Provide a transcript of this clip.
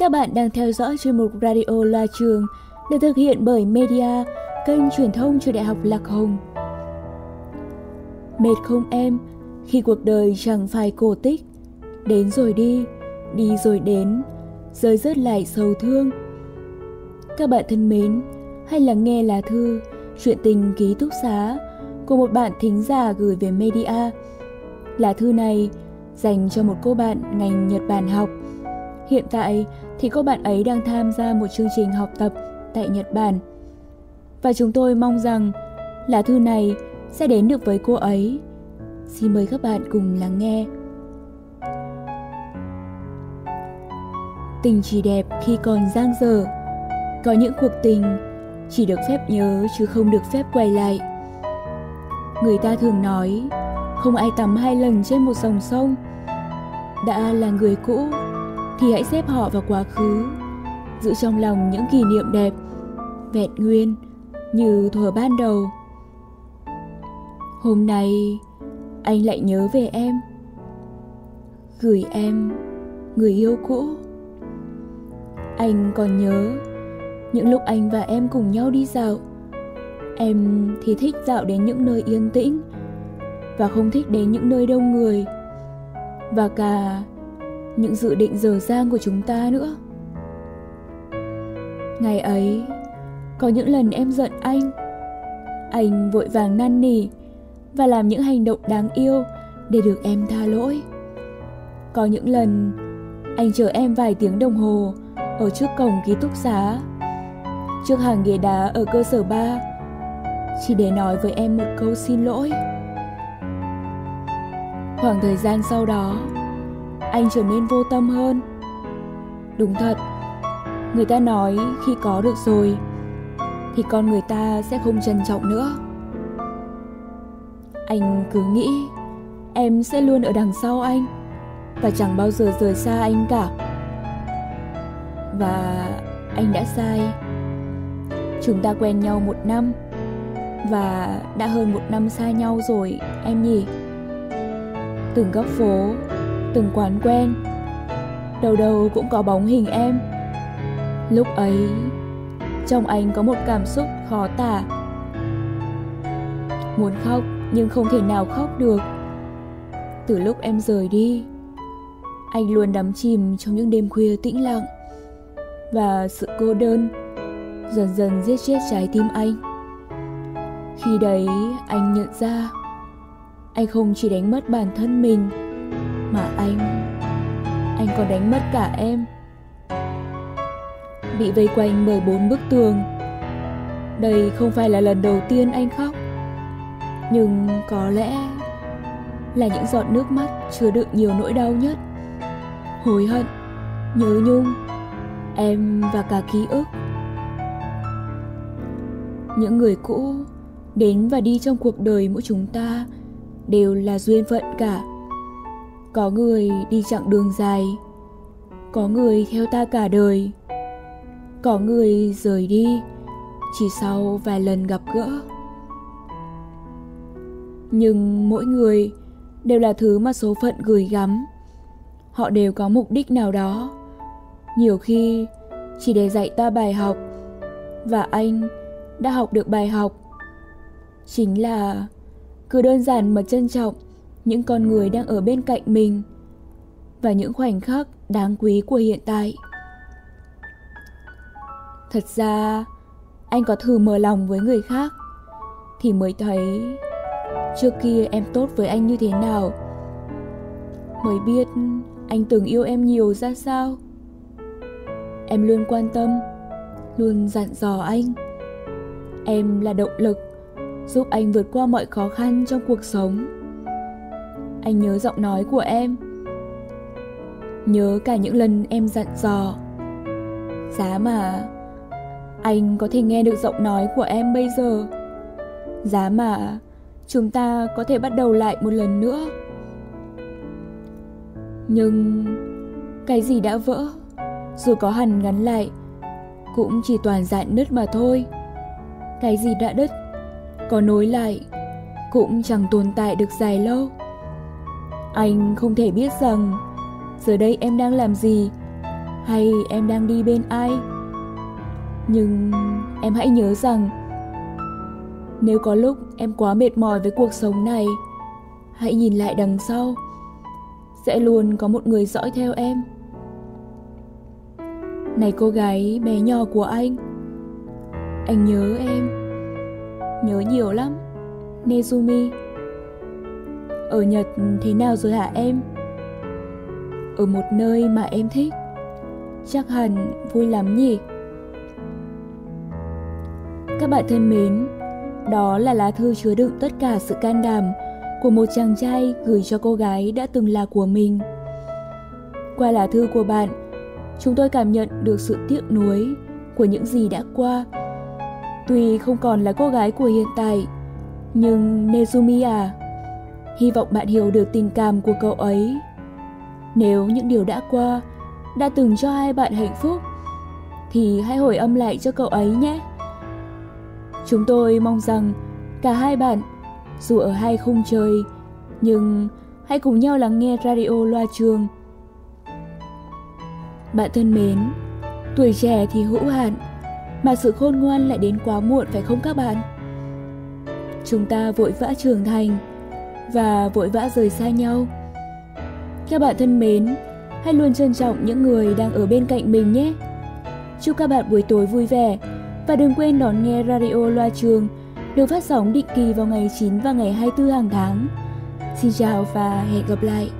Các bạn đang theo dõi chuyên mục Radio Loa Trường được thực hiện bởi Media, kênh truyền thông trường Đại học Lạc Hồng. Mệt không em, khi cuộc đời chẳng phải cổ tích, đến rồi đi, đi rồi đến, rơi rớt lại sầu thương. Các bạn thân mến, hay là nghe lá thư, chuyện tình ký túc xá của một bạn thính giả gửi về Media. Lá thư này dành cho một cô bạn ngành Nhật Bản học. Hiện tại thì cô bạn ấy đang tham gia một chương trình học tập tại Nhật Bản. Và chúng tôi mong rằng lá thư này sẽ đến được với cô ấy. Xin mời các bạn cùng lắng nghe. Tình chỉ đẹp khi còn giang dở. Có những cuộc tình chỉ được phép nhớ chứ không được phép quay lại. Người ta thường nói, không ai tắm hai lần trên một dòng sông. Đã là người cũ thì hãy xếp họ vào quá khứ, giữ trong lòng những kỷ niệm đẹp, vẹn nguyên như thuở ban đầu. Hôm nay anh lại nhớ về em. Gửi em người yêu cũ. Anh còn nhớ những lúc anh và em cùng nhau đi dạo. Em thì thích dạo đến những nơi yên tĩnh và không thích đến những nơi đông người. Và cả những dự định dở dang của chúng ta nữa. Ngày ấy, có những lần em giận anh. Anh vội vàng năn nỉ và làm những hành động đáng yêu để được em tha lỗi. Có những lần, anh chờ em vài tiếng đồng hồ ở trước cổng ký túc xá, trước hàng ghế đá ở cơ sở ba, chỉ để nói với em một câu xin lỗi. Khoảng thời gian sau đó anh trở nên vô tâm hơn. Đúng thật, người ta nói khi có được rồi, thì con người ta sẽ không trân trọng nữa. Anh cứ nghĩ, em sẽ luôn ở đằng sau anh, và chẳng bao giờ rời xa anh cả. Và anh đã sai. Chúng ta quen nhau một năm, và đã hơn một năm xa nhau rồi, em nhỉ? Từng góc phố từng quán quen. Đầu đầu cũng có bóng hình em. Lúc ấy, trong anh có một cảm xúc khó tả. Muốn khóc nhưng không thể nào khóc được. Từ lúc em rời đi, anh luôn đắm chìm trong những đêm khuya tĩnh lặng. Và sự cô đơn dần dần giết chết trái tim anh. Khi đấy anh nhận ra, anh không chỉ đánh mất bản thân mình còn đánh mất cả em. Bị vây quanh bởi bốn bức tường. Đây không phải là lần đầu tiên anh khóc. Nhưng có lẽ là những giọt nước mắt chứa đựng nhiều nỗi đau nhất. Hối hận, nhớ nhung, em và cả ký ức. Những người cũ đến và đi trong cuộc đời mỗi chúng ta đều là duyên phận cả. Có người đi chặng đường dài có người theo ta cả đời. Có người rời đi, chỉ sau vài lần gặp gỡ. Nhưng mỗi người đều là thứ mà số phận gửi gắm. Họ đều có mục đích nào đó. Nhiều khi, chỉ để dạy ta bài học, và anh đã học được bài học. Chính là cứ đơn giản mà trân trọng những con người đang ở bên cạnh mình. Và những khoảnh khắc đáng quý của hiện tại. Thật ra, anh có thử mở lòng với người khác thì mới thấy trước kia em tốt với anh như thế nào. Mới biết anh từng yêu em nhiều ra sao. Em luôn quan tâm, luôn dặn dò anh. Em là động lực giúp anh vượt qua mọi khó khăn trong cuộc sống. Anh nhớ giọng nói của em nhớ cả những lần em dặn dò. Giá mà anh có thể nghe được giọng nói của em bây giờ. Giá mà chúng ta có thể bắt đầu lại một lần nữa. Nhưng cái gì đã vỡ, dù có hằn gắn lại, cũng chỉ toàn dạn nứt mà thôi. Cái gì đã đứt, có nối lại, cũng chẳng tồn tại được dài lâu. Anh không thể biết rằng giờ đây em đang làm gì hay em đang đi bên ai. Nhưng em hãy nhớ rằng nếu có lúc em quá mệt mỏi với cuộc sống này, hãy nhìn lại đằng sau. Sẽ luôn có một người dõi theo em. Này cô gái bé nhỏ của anh, anh nhớ em. Nhớ nhiều lắm. Nezumi. Ở Nhật thế nào rồi hả em? Ở một nơi mà em thích. Chắc hẳn vui lắm nhỉ? Các bạn thân mến, đó là lá thư chứa đựng tất cả sự can đảm của một chàng trai gửi cho cô gái đã từng là của mình. Qua lá thư của bạn, chúng tôi cảm nhận được sự tiếc nuối của những gì đã qua. Tuy không còn là cô gái của hiện tại, nhưng Nezumi à, hy vọng bạn hiểu được tình cảm của cậu ấy. Nếu những điều đã qua đã từng cho hai bạn hạnh phúc, thì hãy hồi âm lại cho cậu ấy nhé. Chúng tôi mong rằng cả hai bạn, dù ở hai khung trời, nhưng hãy cùng nhau lắng nghe radio loa trường. Bạn thân mến, tuổi trẻ thì hữu hạn, mà sự khôn ngoan lại đến quá muộn phải không các bạn? Chúng ta vội vã trưởng thành và vội vã rời xa nhau. Các bạn thân mến, hãy luôn trân trọng những người đang ở bên cạnh mình nhé. Chúc các bạn buổi tối vui vẻ và đừng quên đón nghe radio loa trường được phát sóng định kỳ vào ngày 9 và ngày 24 hàng tháng. Xin chào và hẹn gặp lại.